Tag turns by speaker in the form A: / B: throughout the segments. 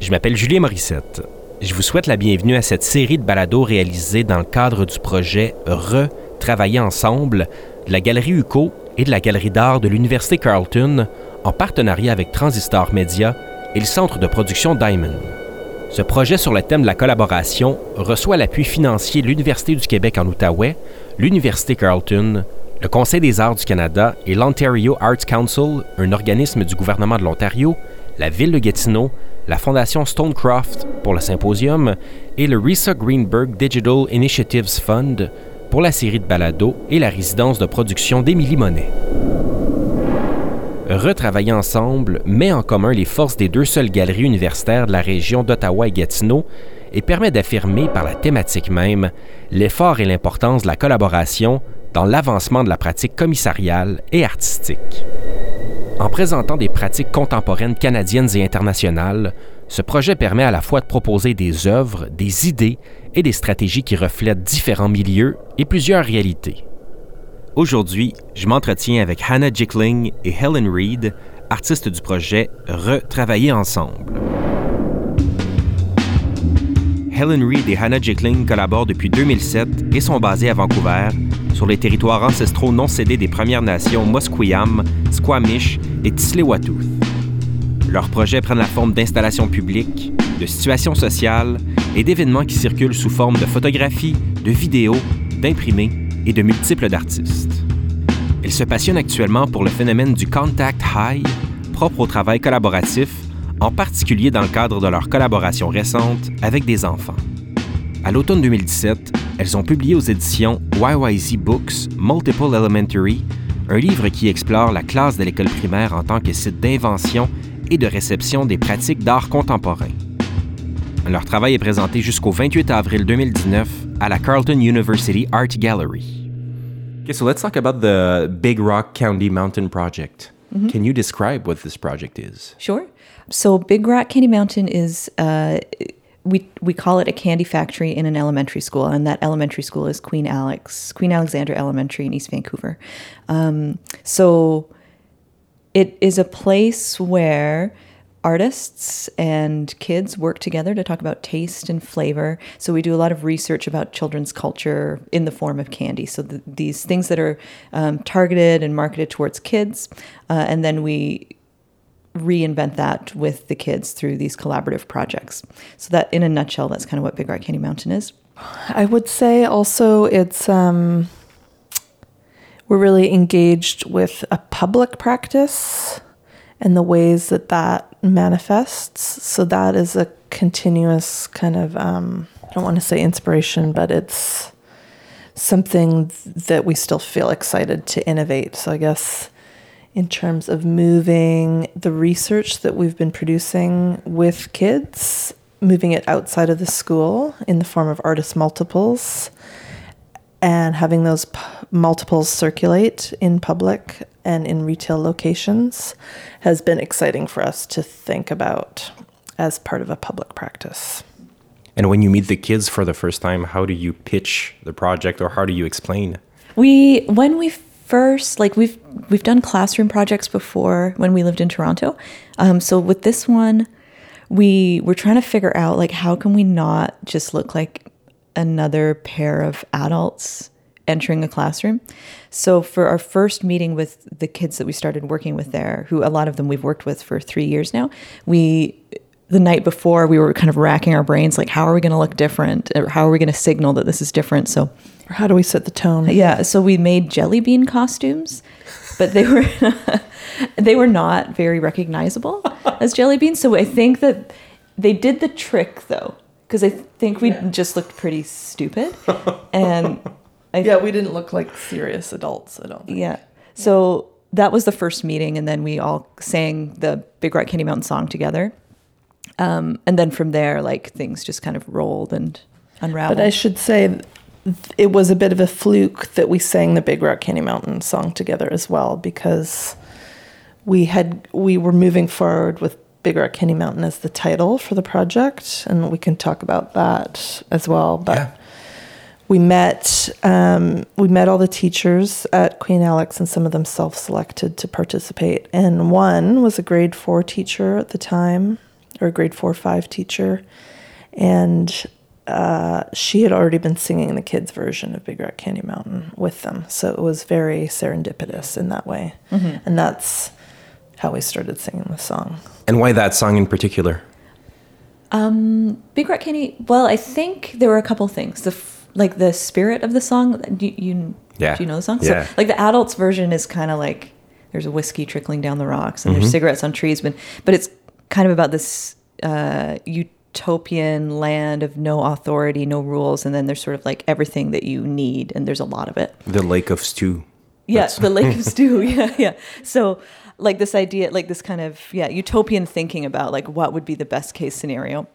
A: Je m'appelle Julien Morissette. Je vous souhaite la bienvenue à cette série de balados réalisés dans le cadre du projet Re-Travailler ensemble de la Galerie UCO et de la Galerie d'art de l'Université Carleton en partenariat avec Transistor Media et le centre de production Diamond. Ce projet sur le thème de la collaboration reçoit l'appui financier de l'Université du Québec en Outaouais, l'Université Carleton, le Conseil des arts du Canada et l'Ontario Arts Council, un organisme du gouvernement de l'Ontario, la ville de Gatineau, la Fondation Stonecroft pour le symposium et le Risa Greenberg Digital Initiatives Fund pour la série de balados et la résidence de production d'Émilie Monet. Retravailler ensemble met en commun les forces des deux seules galeries universitaires de la région d'Ottawa et Gatineau et permet d'affirmer par la thématique même l'effort et l'importance de la collaboration dans l'avancement de la pratique commissariale et artistique. En présentant des pratiques contemporaines canadiennes et internationales, ce projet permet à la fois de proposer des œuvres, des idées et des stratégies qui reflètent différents milieux et plusieurs réalités. Aujourd'hui, je m'entretiens avec Hannah Jickling et Helen Reed, artistes du projet Retravailler ensemble. Helen Reed et Hannah Jickling collaborent depuis 2007 et sont basées à Vancouver, sur les territoires ancestraux non cédés des Premières Nations Musqueam, Squamish et tsleil Leurs projets prennent la forme d'installations publiques, de situations sociales et d'événements qui circulent sous forme de photographies, de vidéos, d'imprimés et de multiples d'artistes. Ils se passionnent actuellement pour le phénomène du contact high, propre au travail collaboratif, en particulier dans le cadre de leur collaboration récente avec des enfants. À l'automne 2017, elles ont publié aux éditions YYZ Books Multiple Elementary, un livre qui explore la classe de l'école primaire en tant que site d'invention et de réception des pratiques d'art contemporain. Leur travail est présenté jusqu'au 28 avril 2019 à la Carleton University Art Gallery. Okay, so let's talk about the Big Rock Candy Mountain project. Mm-hmm. Can you describe what this project is?
B: Sure. So, Big Rock Candy Mountain is uh, we we call it a candy factory in an elementary school, and that elementary school is Queen Alex Queen Alexandra Elementary in East Vancouver. Um, so it is a place where artists and kids work together to talk about taste and flavor. So we do a lot of research about children's culture in the form of candy. So the, these things that are um, targeted and marketed towards kids, uh, and then we reinvent that with the kids through these collaborative projects. So that, in a nutshell, that's kind of what Big Rock Candy Mountain is.
C: I would say also it's um, we're really engaged with a public practice and the ways that that manifests. So that is a continuous kind of um, I don't want to say inspiration, but it's something that we still feel excited to innovate. So I guess in terms of moving the research that we've been producing with kids, moving it outside of the school in the form of artist multiples, and having those p- multiples circulate in public and in retail locations has been exciting for us to think about as part of a public practice.
A: And when you meet the kids for the first time, how do you pitch the project or how do you explain?
B: We when we first like we've we've done classroom projects before when we lived in Toronto. Um, so with this one, we were trying to figure out like how can we not just look like another pair of adults entering a classroom. So for our first meeting with the kids that we started working with there, who a lot of them we've worked with for three years now, we the night before we were kind of racking our brains like how are we going to look different or how are we going to signal that this is different so
C: or how do we set the tone?
B: Yeah, so we made jelly bean costumes, but they were they were not very recognizable as jelly beans. So I think that they did the trick though, because I think we yeah. just looked pretty stupid, and
C: I, yeah, we didn't look like serious adults. I don't.
B: Think. Yeah, so that was the first meeting, and then we all sang the Big Rock Candy Mountain song together. Um, and then from there, like things just kind of rolled and unraveled.
C: But I should say it was a bit of a fluke that we sang the Big Rock Candy Mountain song together as well because we had we were moving forward with Big Rock Candy Mountain as the title for the project, and we can talk about that as well. But yeah. we met um, we met all the teachers at Queen Alex, and some of them self-selected to participate. And one was a grade four teacher at the time, or a grade four five teacher, and uh, she had already been singing the kids' version of Big Rock Candy Mountain with them, so it was very serendipitous in that way, and that's how we started singing the song.
A: And why that song in particular?
B: Big Rock Candy. Well, I think there were a couple things. The f- like the spirit of the song. Do you, you
A: Yeah.
B: do you know the song?
A: Yeah.
B: So, like the adults version is kind of like there's a whiskey trickling down the rocks and there's cigarettes on trees, but but it's kind of about this uh, utopian land of no authority, no rules, and then there's sort of like everything that you need, and there's a lot of it.
A: The Lake of Stew.
B: Yeah, the Lake of Stew. Yeah, yeah. So, like this idea, like this kind of yeah utopian thinking about like what would be the best case scenario,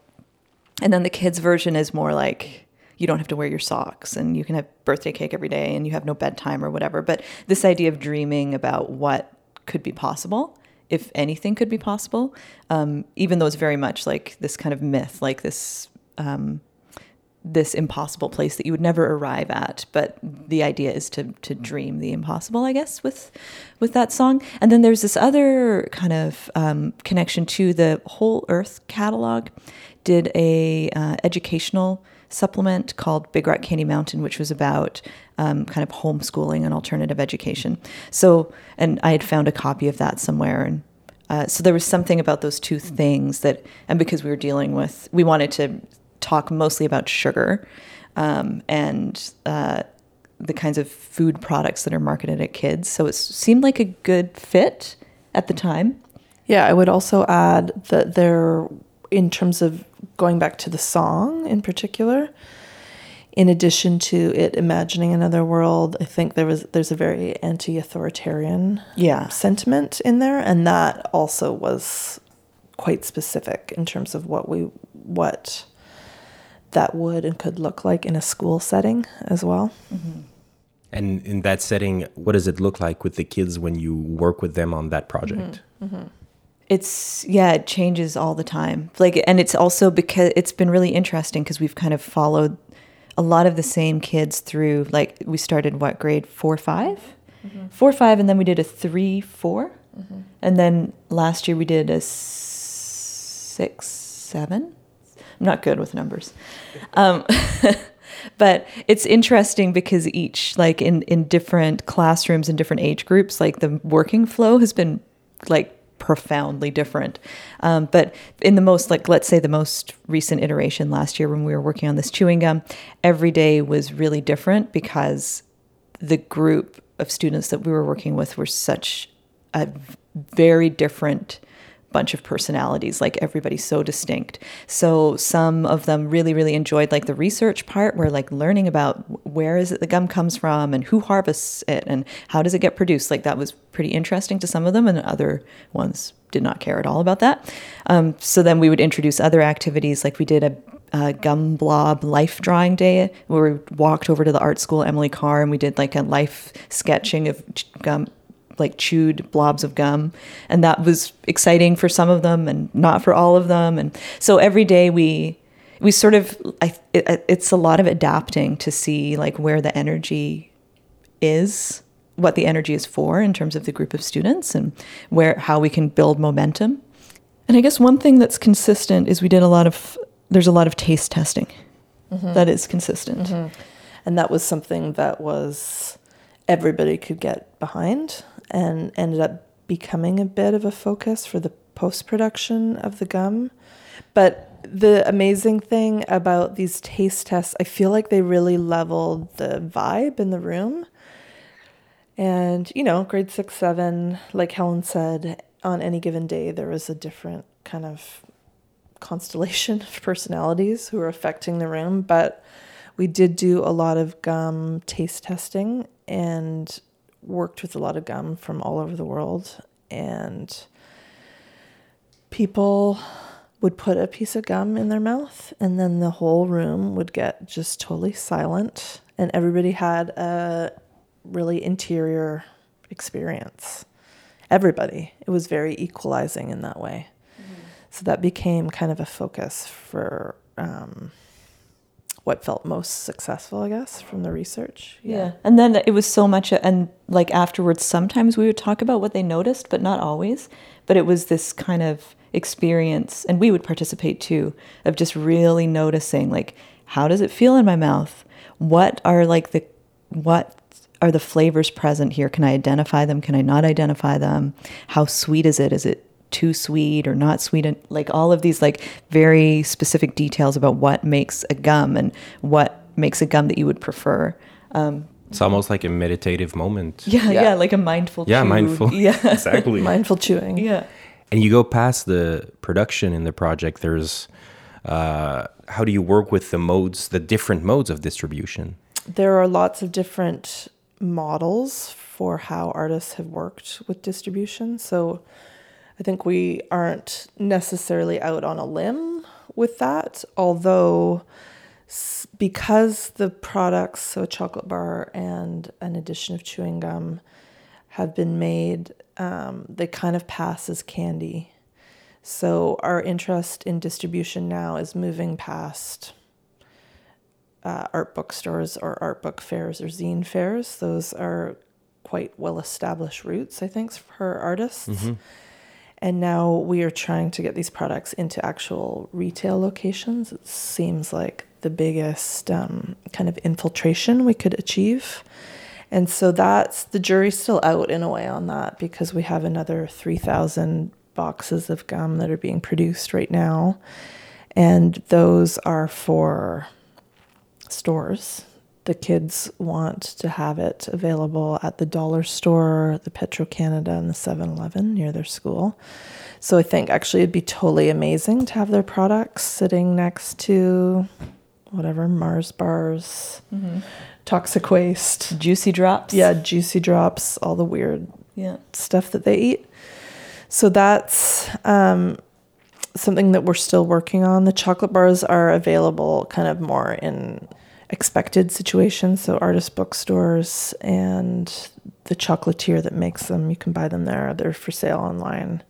B: and then the kids' version is more like you don't have to wear your socks and you can have birthday cake every day and you have no bedtime or whatever. But this idea of dreaming about what could be possible, if anything could be possible, um, even though it's very much like this kind of myth, like this this impossible place that you would never arrive at. But the idea is to to dream the impossible i guess with with that song. And then there's this other kind of um, connection to the whole earth catalog. Did a uh, educational supplement called big rock candy mountain which was about um, kind of homeschooling and alternative education so and i had found a copy of that somewhere and uh, so there was something about those two things that, and because we were dealing with, we wanted to talk mostly about sugar um, and uh, the kinds of food products that are marketed at kids. So it seemed like a good fit at the time.
C: Yeah, I would also add that there, in terms of going back to the song in particular, in addition to it imagining another world, I think there was there's a very anti-authoritarian
B: Yeah.
C: sentiment in there, and that also was quite specific in terms of what we what that would and could look like in a school setting as well. Mm-hmm.
A: And in that setting, what does it look like with the kids when you work with them on that project? Mm-hmm. Mm-hmm.
B: It's yeah, it changes all the time. Like, and it's also because it's been really interesting because we've kind of followed a lot of the same kids through. Like, we started what grade four, 5 four, five, and then we did a three, 4 and then last year we did a six, seven. I'm not good with numbers. Um, but it's interesting because each like in in different classrooms and different age groups like the working flow has been like profoundly different. Um, but in the most like let's say the most recent iteration last year when we were working on this chewing gum every day was really different because the group of students that we were working with were such a very different bunch of personalities like everybody's so distinct. So some of them really really enjoyed like the research part where like learning about where is it the gum comes from and who harvests it and how does it get produced? Like that was pretty interesting to some of them and other ones did not care at all about that. Um, so then we would introduce other activities. Like we did a uh, gum blob life drawing day. Where we walked over to the art school Emily Carr and we did like a life sketching of gum like chewed blobs of gum. And that was exciting for some of them and not for all of them. And so every day we we sort of I, it, it's a lot of adapting to see like where the energy is what the energy is for in terms of the group of students and where how we can build momentum. And i guess one thing that's consistent is we did a lot of there's a lot of taste testing mm-hmm. that is consistent. Mm-hmm.
C: And that was something that was everybody could get behind and ended up becoming a bit of a focus for the post production of the gum. But the amazing thing about these taste tests, I feel like they really leveled the vibe in the room. And, you know, grade six, seven, like Helen said, on any given day, there was a different kind of constellation of personalities who were affecting the room. But we did do a lot of gum taste testing and worked with a lot of gum from all over the world. And people would put a piece of gum in their mouth, and then the whole room would get just totally silent. And everybody had a really interior experience. Everybody. It was very equalizing in that way. So that became kind of a focus for um, what felt most successful, I guess, from the research.
B: Yeah. And then it was so much, uh, and like afterwards, sometimes we would talk about what they noticed, but not always. But it was this kind of experience, and we would participate too, of just really noticing, like, how does it feel in my mouth? What are like the, what are the flavors present here? Can I identify them? Can I not identify them? How sweet is it? Is it too sweet or not sweet and like all of these like very specific details about what makes a gum and what makes a gum that you would prefer. Um,
A: it's almost like a meditative moment.
B: Yeah yeah, yeah. like a mindful
A: yeah chew. mindful.
B: Yeah.
A: Exactly.
C: Mindful chewing.
B: Yeah.
A: And you go past the production in the project there's uh, how do you work with the modes the different modes of distribution?
C: There are lots of different models for how artists have worked with distribution. So I think we aren't necessarily out on a limb with that, although because the products, so a chocolate bar and an addition of chewing gum, have been made, um, they kind of pass as candy. So our interest in distribution now is moving past uh, art bookstores or art book fairs or zine fairs. Those are quite well established routes, I think, for artists. Mm-hmm. And now we are trying to get these products into actual retail locations. It seems like the biggest um, kind of infiltration we could achieve. And so that's the jury's still out in a way on that because we have another 3,000 boxes of gum that are being produced right now. And those are for stores the kids want to have it available at the dollar store, the Petro Canada, and the 7 Eleven near their school. So I think actually it'd be totally amazing to have their products sitting next to whatever Mars bars, mm-hmm. toxic waste,
B: juicy drops.
C: Yeah, juicy drops, all the weird
B: yeah.
C: stuff that they eat. So that's um, something that we're still working on. The chocolate bars are available kind of more in expected situations. So, artist bookstores and the chocolatier that makes them, you can buy them there. They're for sale online.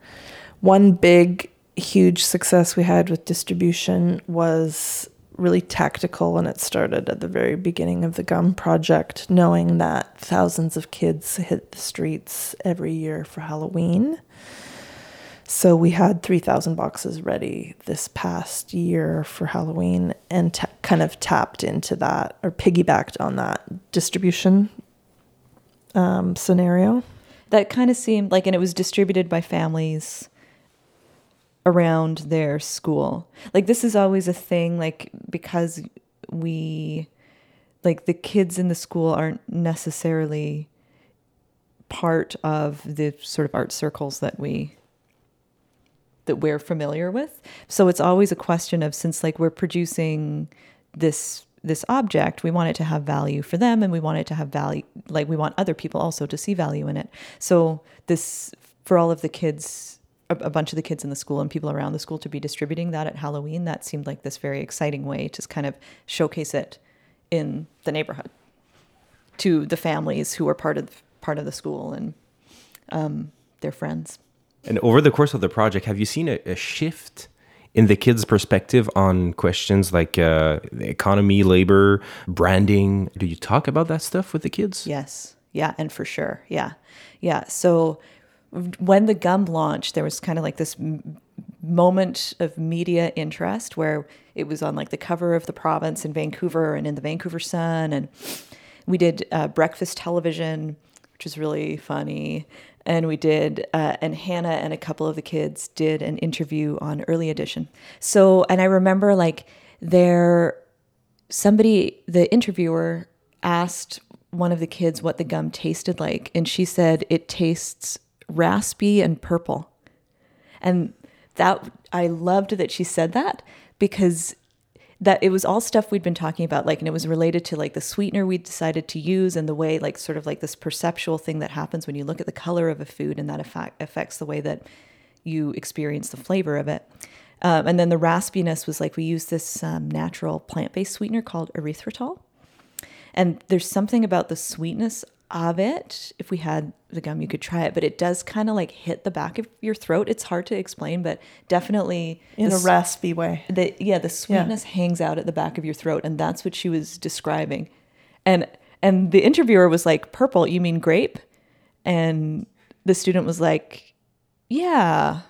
C: One big, huge success we had with distribution was really tactical and it started at the very beginning of the gum project knowing that thousands of kids hit the streets every year for halloween so we had 3,000 boxes ready this past year for Halloween and t- kind of tapped into that or piggybacked on that distribution um, scenario.
B: That kind of seemed like, and it was distributed by families around their school. Like, this is always a thing, like, because we, like, the kids in the school aren't necessarily part of the sort of art circles that we that we're familiar with. So it's always a question of since like we're producing this this object, we want it to have value for them and we want it to have value like we want other people also to see value in it. So this for all of the kids a, bunch of the kids in the school and people around the school to be distributing that at Halloween, that seemed like this very exciting way to kind of showcase it in the neighborhood to the families who are part of part of the school and um, their friends.
A: And over the course of the project, have you seen a, a shift in the kids' perspective on questions like uh, economy, labor, branding? Do you talk about that stuff with the kids?
B: Yes. Yeah. And for sure. Yeah. Yeah. So when the gum launched, there was kind of like this moment of media interest where it was on like the cover of the province in Vancouver and in the Vancouver Sun. And we did uh, breakfast television, which was really funny. And we did uh, and hannah and a couple of the kids did an interview on early edition. So and i remember like there somebody the interviewer asked one of the kids what the gum tasted like and she said it tastes raspy and purple. And that i loved that she said that because that it was all stuff we'd been talking about like and it was related to like the sweetener we decided to use and the way like sort of like this perceptual thing that happens when you look at the color of a food and that effect affects the way that you experience the flavor of it. Um, and then the raspiness was like we use this um, natural plant-based sweetener called erythritol. And there's something about the sweetness of it. If we had the gum, you could try it, but it does kind of like hit the back of your throat. It's hard to explain, but definitely
C: In
B: the
C: a
B: s-
C: raspy way.
B: the yeah the sweetness hangs out at the back of your throat and that's what she was describing and and the interviewer was like purple you mean grape and the student was like yeah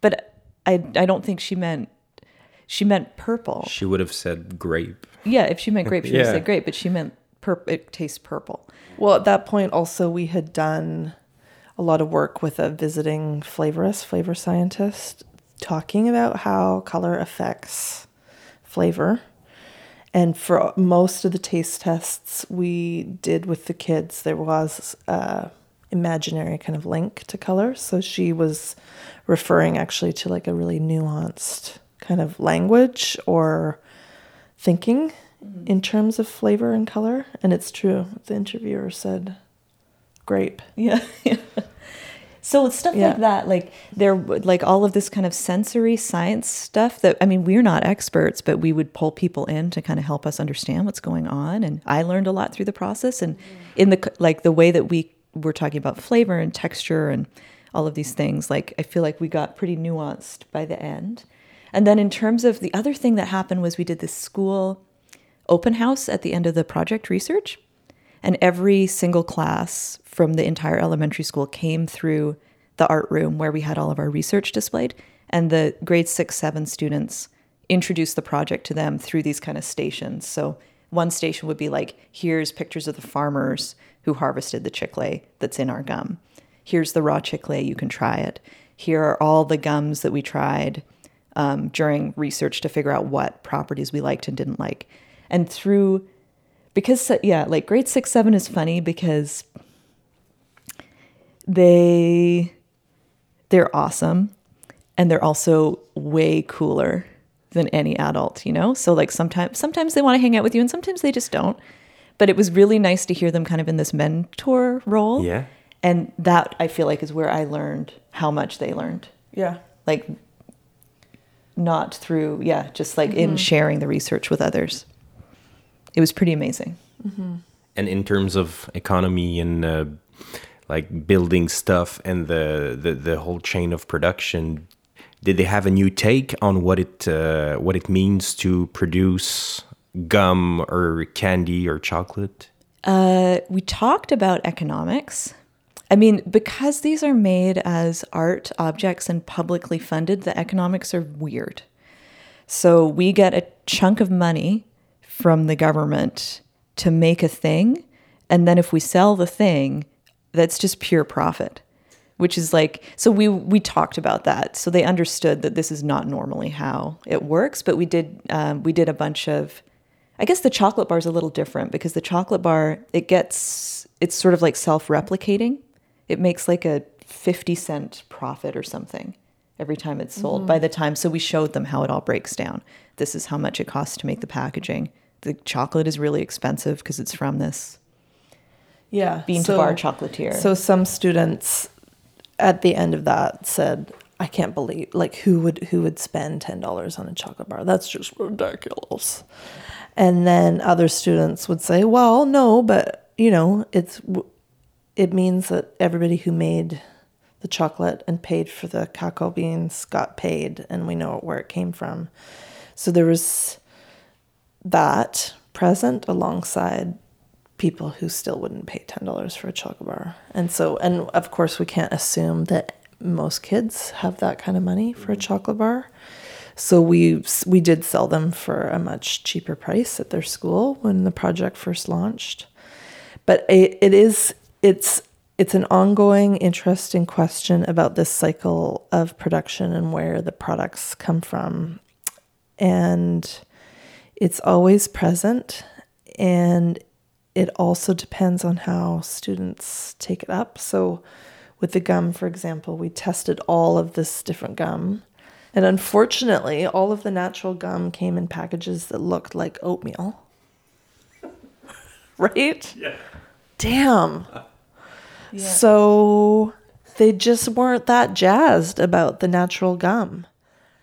B: but i i don't think she meant she meant purple
A: She would have said grape.
B: yeah if she meant grape she would
A: have
B: said grape but she meant pur- it tastes purple
C: Well, at that point, also, we had done a lot of work with a visiting flavorist, flavor scientist, talking about how color affects flavor. And for most of the taste tests we did with the kids, there was a imaginary kind of link to color. So she was referring actually to like a really nuanced kind of language or thinking in terms of flavor and color. And it's true. The interviewer said grape.
B: Yeah. so it's stuff
C: Yeah.
B: like that, like there, like all of this kind of sensory science stuff that, I mean, we're not experts, but we would pull people in to kind of help us understand what's going on. And I learned a lot through the process and mm-hmm. in the, like the way that we were talking about flavor and texture and all of these things, like I feel like we got pretty nuanced by the end. And then in terms of the other thing that happened was we did this school open house at the end of the project research. And every single class from the entire elementary school came through the art room where we had all of our research displayed. And the grade six, seven students introduced the project to them through these kind of stations. So one station would be like, here's pictures of the farmers who harvested the chicle that's in our gum. Here's the raw chicle, you can try it. Here are all the gums that we tried um, during research to figure out what properties we liked and didn't like. And through because yeah like grade six seven is funny because they they're awesome and they're also way cooler than any adult you know? So like sometimes sometimes they want to hang out with you and sometimes they just don't. But it was really nice to hear them kind of in this mentor role.
A: Yeah.
B: and that i feel like is where i learned how much they learned.
C: Yeah.
B: like not through yeah just like in mm-hmm. sharing the research with others it was pretty amazing
A: And in terms of economy and uh, like building stuff and the, the the whole chain of production, did they have a new take on what it uh, what it means to produce gum or candy or chocolate?
B: Uh, we talked about economics. I mean, because these are made as art objects and publicly funded, the economics are weird. So we get a chunk of money from the government to make a thing. And then if we sell the thing, that's just pure profit, which is like, so we, we talked about that. So they understood that this is not normally how it works. But we did, um, we did a bunch of, I guess the chocolate bar is a little different because the chocolate bar, it gets, it's sort of like self replicating. It makes like a 50 cent profit or something every time it's sold by the time. So we showed them how it all breaks down. This is how much it costs to make the packaging. The chocolate is really expensive because it's from this
C: Yeah.
B: bean to bar chocolatier.
C: So some students at the end of that said, I can't believe like who would who would spend ten dollars on a chocolate bar? That's just ridiculous. And then other students would say, Well, no, but you know, it's it means that everybody who made the chocolate and paid for the cacao beans got paid, and we know where it came from. So there was that present alongside people who still wouldn't pay ten dollars for a chocolate bar. And so, and of course, we can't assume that most kids have that kind of money for a mm-hmm. chocolate bar. So we we did sell them for a much cheaper price at their school when the project first launched. But it, it is it's it's an ongoing, interesting question about this cycle of production and where the products come from, and it's always present and it also depends on how students take it up. So, with the gum, for example, we tested all of this different gum. And unfortunately, all of the natural gum came in packages that looked like oatmeal. right? Yeah. Damn. Yeah. So, they just weren't that jazzed about the natural gum.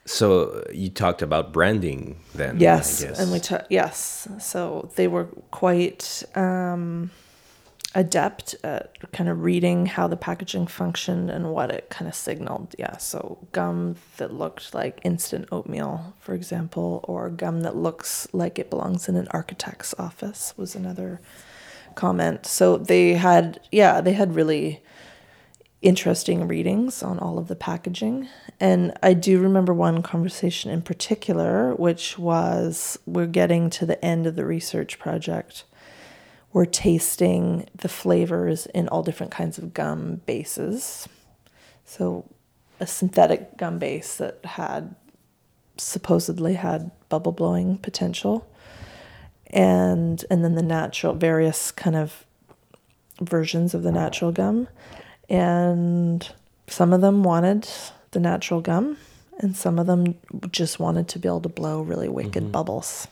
A: So you talked about branding then.
C: Yes,
A: I guess.
C: and we took yes. So they were quite um, adept at kind of reading how the packaging functioned and what it kind of signaled. Yeah, so gum that looked like instant oatmeal, for example, or gum that looks like it belongs in an architect's office was another comment. So they had, yeah, they had really interesting readings on all of the packaging. And I do remember one conversation in particular, which was we're getting to the end of the research project. We're tasting the flavors in all different kinds of gum bases. So, a synthetic gum base that had supposedly had bubble blowing potential and and then the natural various kind of versions of the natural gum and some of them wanted the natural gum and some of them just wanted to be able to blow really wicked mm-hmm. bubbles.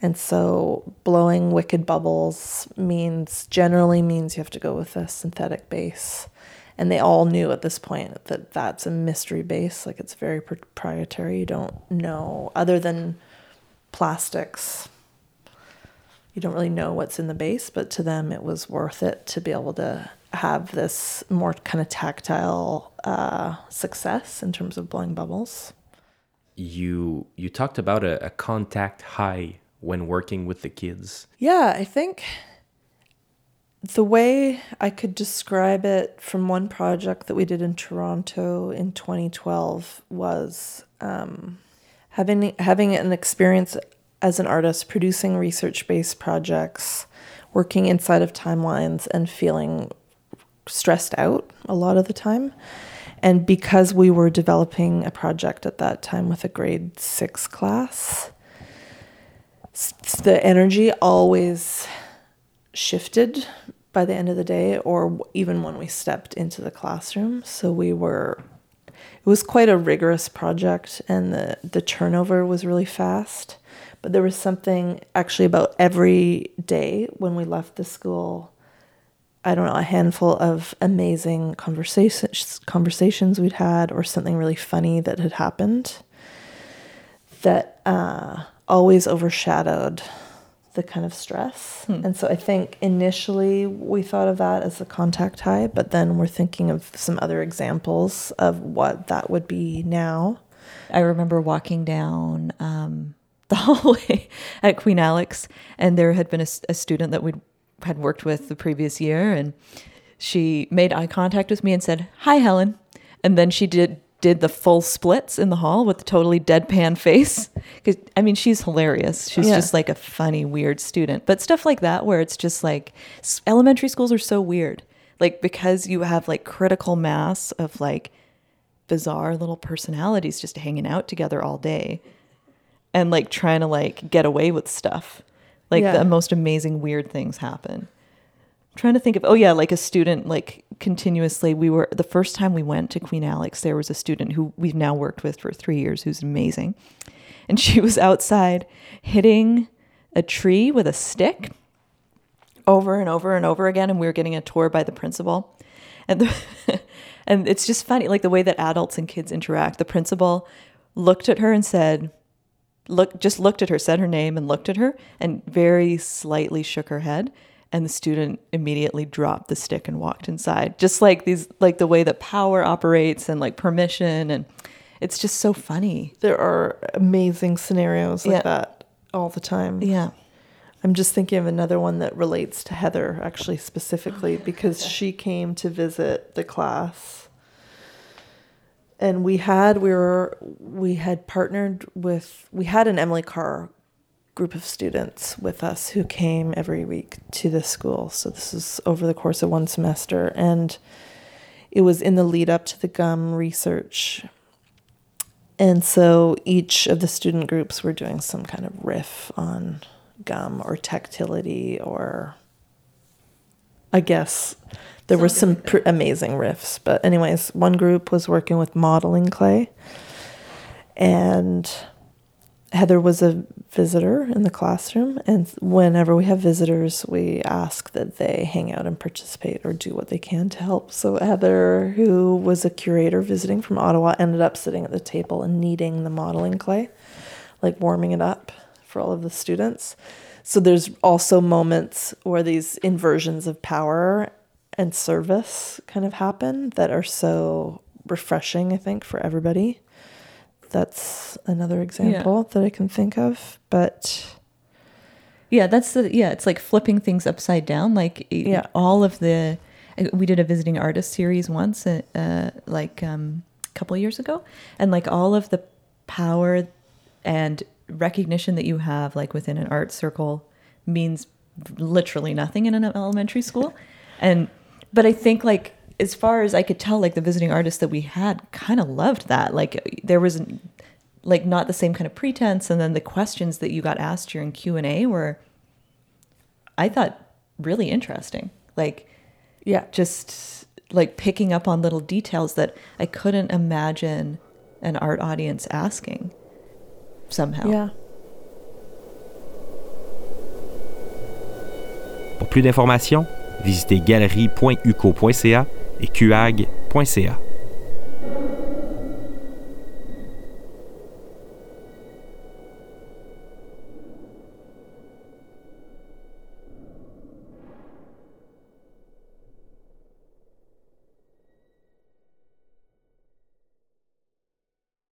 C: And so blowing wicked bubbles means generally means you have to go with a synthetic base. And they all knew at this point that that's a mystery base like it's very proprietary. You don't know other than plastics. You don't really know what's in the base, but to them it was worth it to be able to have this more kind of tactile uh, success in terms of blowing bubbles.
A: You you talked about a, a contact high when working with the kids.
C: Yeah, I think the way I could describe it from one project that we did in Toronto in 2012 was um, having having an experience as an artist producing research based projects, working inside of timelines, and feeling stressed out a lot of the time. And because we were developing a project at that time with a grade six class, the energy always shifted by the end of the day, or even when we stepped into the classroom. So we were, it was quite a rigorous project, and the, the turnover was really fast. But there was something actually about every day when we left the school. I don't know, a handful of amazing conversations conversations we'd had, or something really funny that had happened that uh, always overshadowed the kind of stress. Hmm. And so I think initially we thought of that as the contact high, but then we're thinking of some other examples of what that would be now.
B: I remember walking down um, the hallway at Queen Alex, and there had been a, a student that we had worked with the previous year, and she made eye contact with me and said, "Hi, Helen," and then she did did the full splits in the hall with a totally deadpan face. Because I mean, she's hilarious. She's yeah. just like a funny, weird student. But stuff like that, where it's just like elementary schools are so weird. Like because you have like critical mass of like bizarre little personalities just hanging out together all day and like trying to like get away with stuff. Like yeah. the most amazing weird things happen. I'm trying to think of oh yeah, like a student like continuously we were the first time we went to Queen Alex there was a student who we've now worked with for 3 years who's amazing. And she was outside hitting a tree with a stick over and over and over again and we were getting a tour by the principal. And the and it's just funny like the way that adults and kids interact. The principal looked at her and said, look just looked at her, said her name and looked at her and very slightly shook her head and the student immediately dropped the stick and walked inside. Just like these like the way that power operates and like permission and it's just so funny.
C: There are amazing scenarios like yeah. that all the time.
B: Yeah.
C: I'm just thinking of another one that relates to Heather actually specifically because she came to visit the class and we had we were we had partnered with we had an Emily Carr group of students with us who came every week to the school. So this is over the course of one semester and it was in the lead up to the gum research. And so each of the student groups were doing some kind of riff on gum or tactility or I guess there were some pr- amazing riffs. But, anyways, one group was working with modeling clay, and Heather was a visitor in the classroom. And whenever we have visitors, we ask that they hang out and participate or do what they can to help. So, Heather, who was a curator visiting from Ottawa, ended up sitting at the table and kneading the modeling clay, like warming it up for all of the students. so there's also moments where these inversions of power and service kind of happen that are so refreshing, I think, for everybody. That's another example that I can think of. But
B: Yeah, that's the yeah. It's like flipping things upside down. Like
C: Yeah.
B: all of the. We did a visiting artist series once, uh, uh, like um, a couple years ago, and like all of the power and recognition that you have, like within an art circle, means literally nothing in an elementary school, and but I think like as far as I could tell, like the visiting artists that we had kind of loved that. Like there was like not the same kind of pretense and then the questions that you got asked during q&a were i thought really interesting like
C: yeah,
B: just like picking up on little details that i couldn't imagine an art audience asking somehow
C: yeah.
A: Pour plus d'informations, visitez galerie.uco.ca et qag.ca.